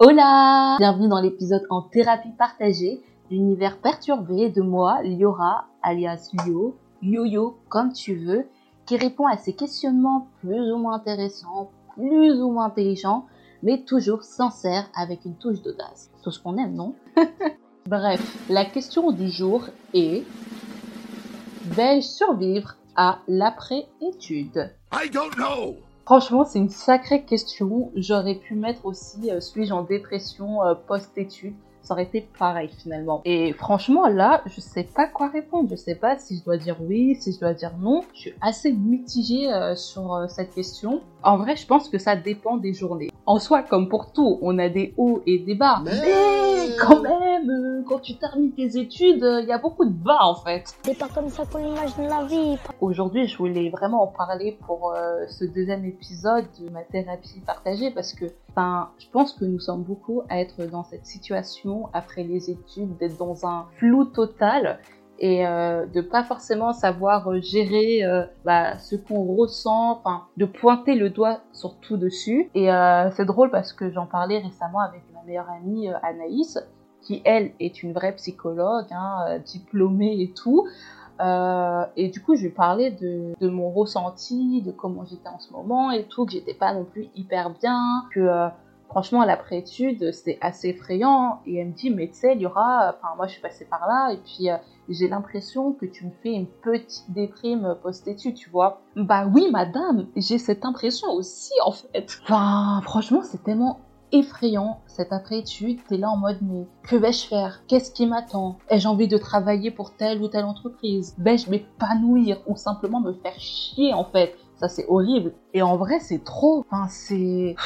Hola Bienvenue dans l'épisode en thérapie partagée, l'univers perturbé de moi, Liora, alias Lio, Yo-Yo, comme tu veux, qui répond à ces questionnements plus ou moins intéressants, plus ou moins intelligents, mais toujours sincères avec une touche d'audace. Tout ce qu'on aime, non? Bref, la question du jour est Vais-je survivre à l'après-étude? I don't know. Franchement, c'est une sacrée question. J'aurais pu mettre aussi euh, suis-je en dépression euh, post-études? Ça aurait été pareil finalement. Et franchement, là, je sais pas quoi répondre. Je sais pas si je dois dire oui, si je dois dire non. Je suis assez mitigée euh, sur euh, cette question. En vrai, je pense que ça dépend des journées. En soi, comme pour tout, on a des hauts et des bas. Mais- Mais quand même, euh, quand tu termines tes études, euh, il y a beaucoup de bas en fait. C'est pas comme ça qu'on imagine la vie. Aujourd'hui, je voulais vraiment en parler pour euh, ce deuxième épisode de ma thérapie partagée parce que, enfin, je pense que nous sommes beaucoup à être dans cette situation après les études, d'être dans un flou total et euh, de pas forcément savoir euh, gérer euh, bah, ce qu'on ressent, enfin, de pointer le doigt sur tout dessus. Et euh, c'est drôle parce que j'en parlais récemment avec ma meilleure amie euh, Anaïs, qui elle est une vraie psychologue, hein, euh, diplômée et tout. Et du coup, je lui parlais de, de mon ressenti, de comment j'étais en ce moment et tout, que j'étais pas non plus hyper bien, que franchement, à l'après-étude, c'était assez effrayant. Et elle me dit, mais tu sais, il y aura, enfin, moi je suis passée par là, et puis euh, j'ai l'impression que tu me fais une petite déprime post-étude, tu vois. Bah oui, madame, j'ai cette impression aussi, en fait. Enfin, franchement, c'est tellement effrayant cette après-étude. T'es là en mode mais que vais-je faire? Qu'est-ce qui m'attend? Ai-je envie de travailler pour telle ou telle entreprise? Vais-je m'épanouir ou simplement me faire chier en fait? Ça c'est horrible. Et en vrai c'est trop. Enfin c'est...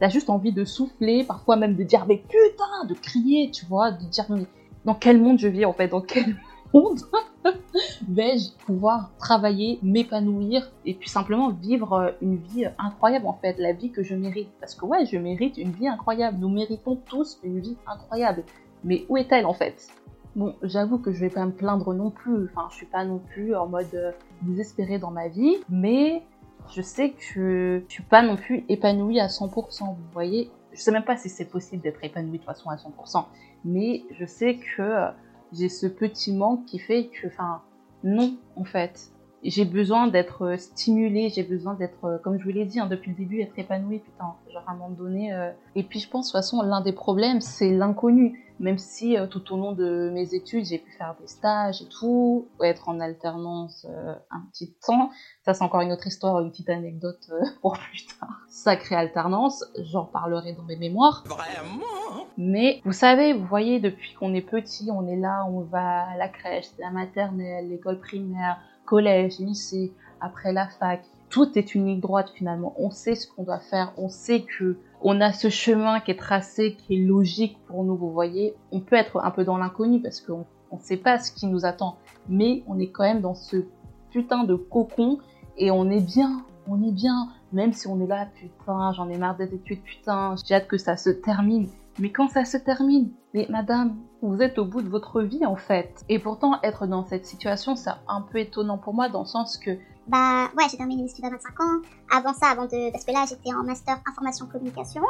T'as juste envie de souffler, parfois même de dire mais putain, de crier, tu vois, de dire mais dans quel monde je vis en fait, dans quel monde vais-je pouvoir travailler, m'épanouir et puis simplement vivre euh, une vie incroyable en fait, la vie que je mérite? Parce que ouais, je mérite une vie incroyable. Nous méritons tous une vie incroyable. Mais où est-elle en fait? Bon, j'avoue que je vais pas me plaindre non plus. Enfin, je suis pas non plus en mode euh, désespérée dans ma vie, mais je sais que je suis pas non plus épanouie à 100%. Vous voyez, je sais même pas si c'est possible d'être épanouie de toute façon à 100%, mais je sais que euh, j'ai ce petit manque qui fait que, enfin, non, en fait. J'ai besoin d'être euh, stimulée, j'ai besoin d'être, euh, comme je vous l'ai dit hein, depuis le début, être épanouie, putain, genre à un moment donné. euh. Et puis je pense, de toute façon, l'un des problèmes, c'est l'inconnu. Même si euh, tout au long de mes études, j'ai pu faire des stages et tout, ou être en alternance euh, un petit temps. Ça, c'est encore une autre histoire, une petite anecdote euh, pour plus tard. Sacrée alternance, j'en parlerai dans mes mémoires. Vraiment? Mais vous savez, vous voyez, depuis qu'on est petit, on est là, on va à la crèche, la maternelle, l'école primaire, collège, lycée, après la fac. Tout est une ligne droite finalement. On sait ce qu'on doit faire, on sait que on a ce chemin qui est tracé, qui est logique pour nous, vous voyez. On peut être un peu dans l'inconnu parce qu'on ne sait pas ce qui nous attend, mais on est quand même dans ce putain de cocon et on est bien, on est bien, même si on est là, putain, j'en ai marre des études, putain, j'ai hâte que ça se termine. Mais quand ça se termine, mais madame, vous êtes au bout de votre vie en fait. Et pourtant, être dans cette situation, c'est un peu étonnant pour moi dans le sens que Bah ouais, j'ai terminé mes études à 25 ans. Avant ça, avant de... Parce que là, j'étais en master information communication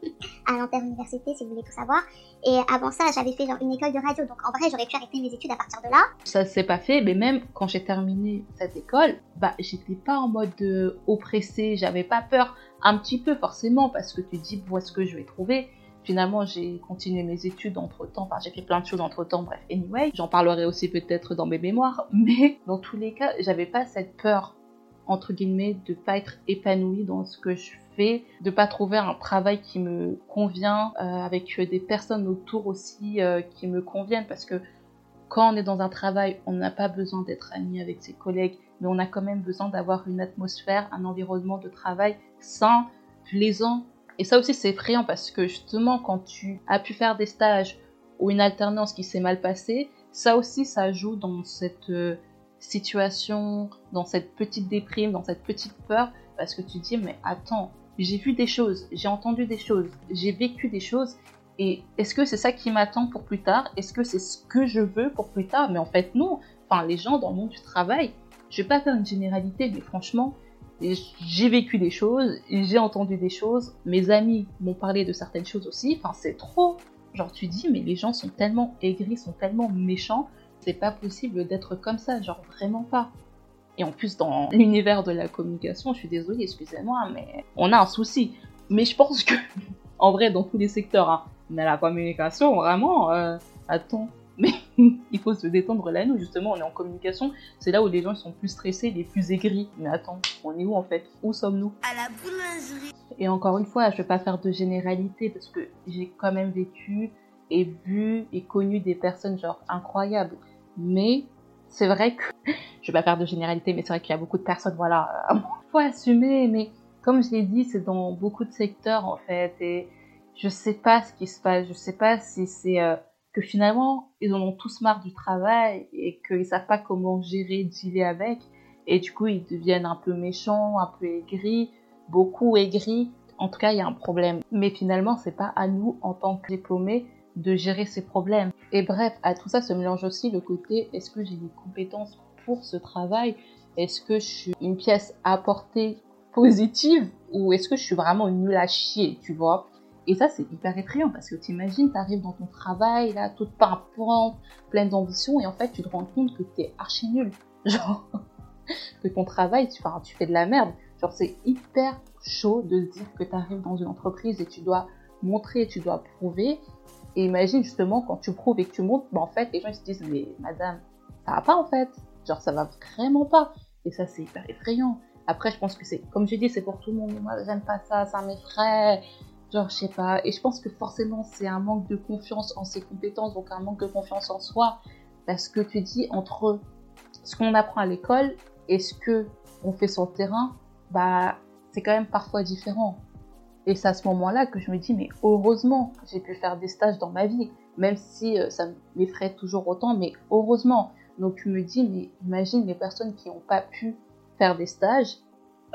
à Nanterre Université, si vous voulez tout savoir. Et avant ça, j'avais fait genre une école de radio. Donc en vrai, j'aurais pu arrêter mes études à partir de là. ça s'est pas fait, mais même quand j'ai terminé cette école, bah j'étais pas en mode euh, oppressée, j'avais pas peur, un petit peu forcément, parce que tu dis où est-ce que je vais trouver? Finalement, j'ai continué mes études entre temps, enfin j'ai fait plein de choses entre temps, bref, anyway, j'en parlerai aussi peut-être dans mes mémoires, mais dans tous les cas, j'avais pas cette peur, entre guillemets, de pas être épanouie dans ce que je fais, de pas trouver un travail qui me convient, euh, avec des personnes autour aussi euh, qui me conviennent, parce que quand on est dans un travail, on n'a pas besoin d'être ami avec ses collègues, mais on a quand même besoin d'avoir une atmosphère, un environnement de travail sain, plaisant. Et ça aussi, c'est effrayant parce que justement, quand tu as pu faire des stages ou une alternance qui s'est mal passée, ça aussi, ça joue dans cette euh, situation, dans cette petite déprime, dans cette petite peur, parce que tu dis, mais attends, j'ai vu des choses, j'ai entendu des choses, j'ai vécu des choses, et est-ce que c'est ça qui m'attend pour plus tard? Est-ce que c'est ce que je veux pour plus tard? Mais en fait, non. Enfin, les gens dans le monde du travail, je vais pas faire une généralité, mais franchement, j'ai vécu des choses, j'ai entendu des choses, mes amis m'ont parlé de certaines choses aussi, enfin c'est trop. Genre tu dis mais les gens sont tellement aigris, sont tellement méchants, c'est pas possible d'être comme ça, genre vraiment pas. Et en plus dans l'univers de la communication, je suis désolée, excusez-moi, mais on a un souci. Mais je pense que, en vrai, dans tous les secteurs, hein, mais la communication, vraiment, euh, attends, mais il faut se détendre là, nous, justement, on est en communication, c'est là où les gens sont plus stressés, les plus aigris. Mais attends, on est où en fait? Où sommes-nous? À la boulangerie. Et encore une fois, je vais pas faire de généralité parce que j'ai quand même vécu et vu et connu des personnes genre incroyables. Mais c'est vrai que je vais pas faire de généralité, mais c'est vrai qu'il y a beaucoup de personnes, voilà, euh, faut assumer. Mais comme je l'ai dit, c'est dans beaucoup de secteurs en fait, et je sais pas ce qui se passe. Je sais pas si c'est euh, que finalement, ils en ont tous marre du travail et qu'ils savent pas comment gérer, dealer avec. Et du coup, ils deviennent un peu méchants, un peu aigris, beaucoup aigris. En tout cas, il y a un problème. Mais finalement, c'est pas à nous, en tant que diplômés, de gérer ces problèmes. Et bref, à tout ça se mélange aussi le côté est-ce que j'ai des compétences pour ce travail? Est-ce que je suis une pièce à portée positive? Ou est-ce que je suis vraiment nulle à chier, tu vois? Et ça, c'est hyper effrayant parce que t'imagines, t'arrives dans ton travail, là, toute pimpante, pleine d'ambition, et en fait, tu te rends compte que t'es archi nul. Genre, que ton travail, tu, tu fais de la merde. Genre, c'est hyper chaud de se dire que t'arrives dans une entreprise et tu dois montrer, tu dois prouver. Et imagine justement quand tu prouves et que tu montres, bah, en fait, les gens ils se disent, mais madame, ça va pas en fait. Genre, ça va vraiment pas. Et ça, c'est hyper effrayant. Après, je pense que c'est, comme je dis, c'est pour tout le monde. Moi, j'aime pas ça, ça m'effraie. Genre, je sais pas. Et je pense que forcément, c'est un manque de confiance en ses compétences, donc un manque de confiance en soi. Parce que tu dis, entre ce qu'on apprend à l'école et ce que on fait sur le terrain, bah, c'est quand même parfois différent. Et c'est à ce moment-là que je me dis, mais heureusement j'ai pu faire des stages dans ma vie, même si euh, ça m'effraie toujours autant, mais heureusement. Donc je me dis, mais imagine les personnes qui n'ont pas pu faire des stages,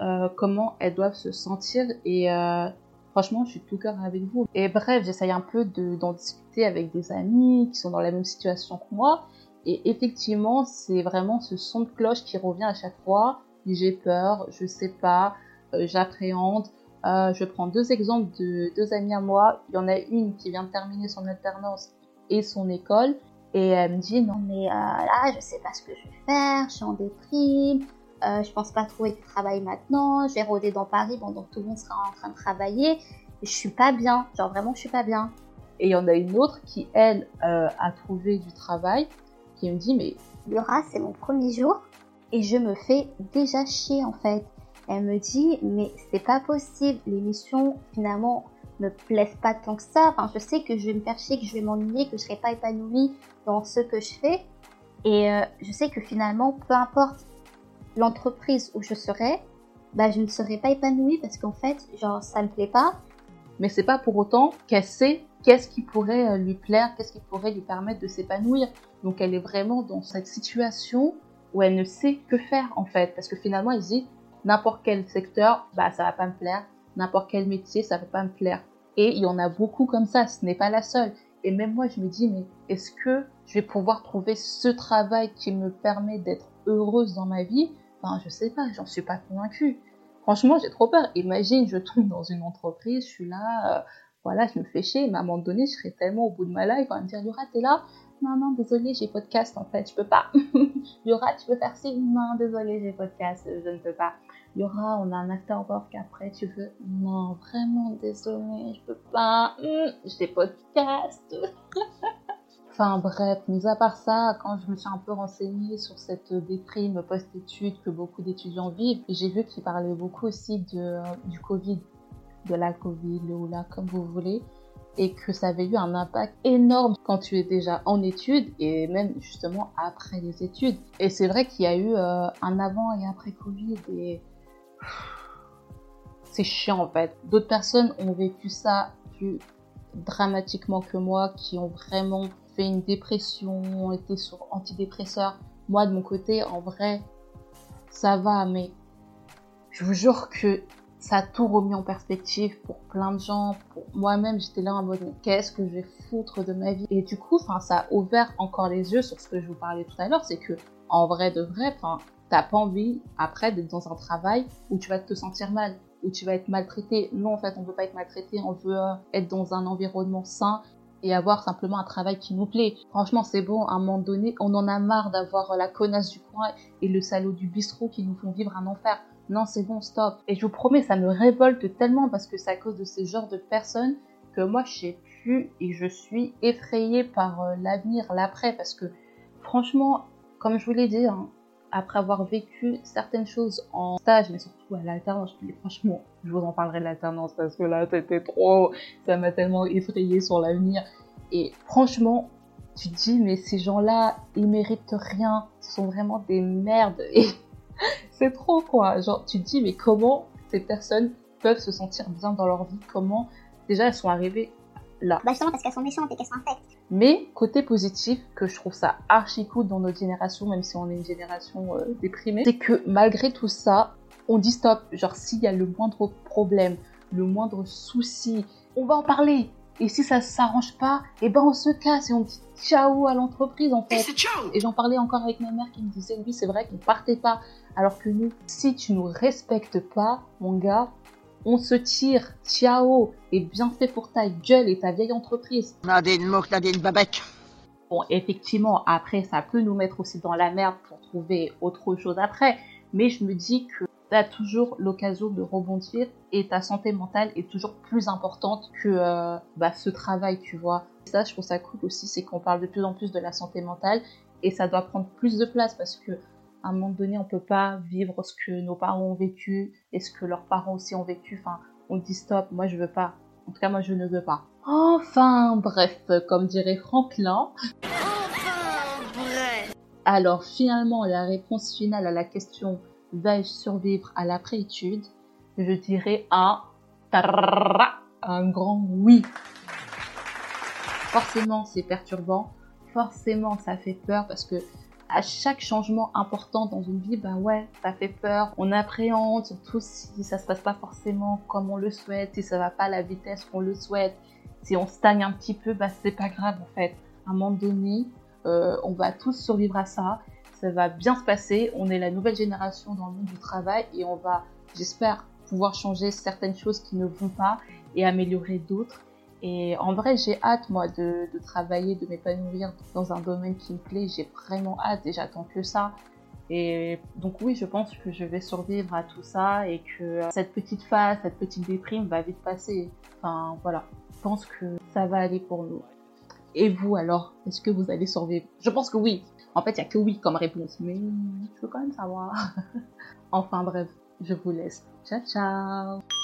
euh, comment elles doivent se sentir et euh, Franchement, je suis tout cœur avec vous. Et bref, j'essaye un peu d'en discuter avec des amis qui sont dans la même situation que moi. Et effectivement, c'est vraiment ce son de cloche qui revient à chaque fois. J'ai peur, je sais pas, euh, j'appréhende. Euh, je prends deux exemples de deux amis à moi. Il y en a une qui vient de terminer son alternance et son école. Et elle me dit non mais euh, là je sais pas ce que je vais faire, je suis en déprime, euh, je pense pas trouver du travail maintenant, je vais rôder dans Paris pendant que tout le monde sera en train de travailler, je suis pas bien, genre vraiment je suis pas bien. Et il y en a une autre qui, elle, euh, a trouvé du travail, qui me dit, mais Laura, c'est mon premier jour et je me fais déjà chier en fait. Elle me dit, mais c'est pas possible, les missions finalement me plaisent pas tant que ça. Enfin, je sais que je vais me faire chier, que je vais m'ennuyer, que je serai pas épanouie dans ce que je fais. Et euh, je sais que finalement, peu importe l'entreprise où je serais, bah, je ne serais pas épanouie parce qu'en fait, genre, ça me plaît pas. Mais c'est pas pour autant qu'elle sait qu'est-ce qui pourrait euh, lui plaire, qu'est-ce qui pourrait lui permettre de s'épanouir. Donc elle est vraiment dans cette situation où elle ne sait que faire en fait. Parce que finalement, elle dit n'importe quel secteur, bah ça va pas me plaire. N'importe quel métier, ça va pas me plaire. Et il y en a beaucoup comme ça, ce n'est pas la seule. Et même moi, je me dis, mais est-ce que je vais pouvoir trouver ce travail qui me permet d'être heureuse dans ma vie? Enfin, je sais pas, j'en suis pas convaincue. Franchement, j'ai trop peur. Imagine, je tombe dans une entreprise, je suis là, euh, voilà, je me fais chier, mais à un moment donné, je serais tellement au bout de ma life, on va me dire, Yora, t'es là? Non, non, désolé, j'ai podcast en fait, je peux pas. Yora, tu peux faire ci? Non, désolé, j'ai podcast, je ne peux pas. Yora, on a un after work après, tu veux? Non, vraiment, désolé, je peux pas. Hum, j'ai podcast. Enfin bref, mis à part ça, quand je me suis un peu renseignée sur cette déprime post-études que beaucoup d'étudiants vivent, j'ai vu qu'ils parlaient beaucoup aussi de, du Covid, de la Covid ou là comme vous voulez, et que ça avait eu un impact énorme quand tu es déjà en études et même justement après les études. Et c'est vrai qu'il y a eu euh, un avant et après Covid et c'est chiant en fait. D'autres personnes ont vécu ça plus dramatiquement que moi, qui ont vraiment une dépression, été sur antidépresseurs. Moi, de mon côté, en vrai, ça va, mais je vous jure que ça a tout remis en perspective pour plein de gens. Pour moi-même, j'étais là en mode, qu'est-ce que je vais foutre de ma vie? Et du coup, ça a ouvert encore les yeux sur ce que je vous parlais tout à l'heure, c'est que, en vrai de vrai, enfin, t'as pas envie après d'être dans un travail où tu vas te sentir mal, où tu vas être maltraité. Non, en fait, on veut pas être maltraité, on veut euh, être dans un environnement sain et avoir simplement un travail qui nous plaît. Franchement, c'est bon, à un moment donné, on en a marre d'avoir la connasse du coin et le salaud du bistrot qui nous font vivre un enfer. Non, c'est bon, stop. Et je vous promets, ça me révolte tellement parce que c'est à cause de ces genres de personnes que moi, je sais plus et je suis effrayée par euh, l'avenir, l'après, parce que franchement, comme je vous l'ai dit, hein, après avoir vécu certaines choses en stage, mais surtout à l'alternance, je franchement, je vous en parlerai de l'alternance parce que là, c'était trop, ça m'a tellement effrayé sur l'avenir. Et franchement, tu te dis, mais ces gens-là, ils méritent rien, ce sont vraiment des merdes. Et c'est trop quoi. Genre, tu te dis, mais comment ces personnes peuvent se sentir bien dans leur vie? Comment? Déjà elles sont arrivées là Bah justement parce qu'elles sont méchantes et qu'elles sont infectes. mais côté positif, que je trouve ça archi cool dans notre génération, même si on est une génération euh, déprimée, c'est que malgré tout ça, on dit stop. Genre s'il y a le moindre problème, le moindre souci, on va en parler. Et si ça s'arrange pas, eh ben on se casse et on dit ciao à l'entreprise en fait. Et j'en parlais encore avec ma mère qui me disait oui c'est vrai qu'on partait pas. Alors que nous, si tu nous respectes pas, mon gars, on se tire, ciao, et bien fait pour ta gueule et ta vieille entreprise. Nadine Mouk, Nadine Babette. Bon, effectivement, après, ça peut nous mettre aussi dans la merde pour trouver autre chose après, mais je me dis que tu as toujours l'occasion de rebondir et ta santé mentale est toujours plus importante que euh, bah, ce travail, tu vois. Ça, je trouve ça cool aussi, c'est qu'on parle de plus en plus de la santé mentale et ça doit prendre plus de place parce que à un moment donné, on peut pas vivre ce que nos parents ont vécu et ce que leurs parents aussi ont vécu. Enfin, on dit stop, moi je veux pas. En tout cas, moi je ne veux pas. Enfin, bref, comme dirait Franklin. Alors finalement, la réponse finale à la question vais-je survivre à l'après-étude Je dirais un un grand oui. Forcément, c'est perturbant. Forcément, ça fait peur parce que à chaque changement important dans une vie, bah ouais, ça fait peur. On appréhende, surtout si ça se passe pas forcément comme on le souhaite, si ça va pas à la vitesse qu'on le souhaite, si on stagne un petit peu, bah c'est pas grave en fait. À un moment donné, euh, on va tous survivre à ça. Ça va bien se passer. On est la nouvelle génération dans le monde du travail et on va, j'espère, pouvoir changer certaines choses qui ne vont pas et améliorer d'autres. Et en vrai, j'ai hâte, moi, de, de travailler, de m'épanouir dans un domaine qui me plaît. J'ai vraiment hâte et j'attends que ça. Et donc oui, je pense que je vais survivre à tout ça et que cette petite phase, cette petite déprime va vite passer. Enfin, voilà. Je pense que ça va aller pour nous. Et vous, alors, est-ce que vous allez survivre? Je pense que oui. En fait, il n'y a que oui comme réponse, mais je veux quand même savoir. enfin bref, je vous laisse. Ciao, ciao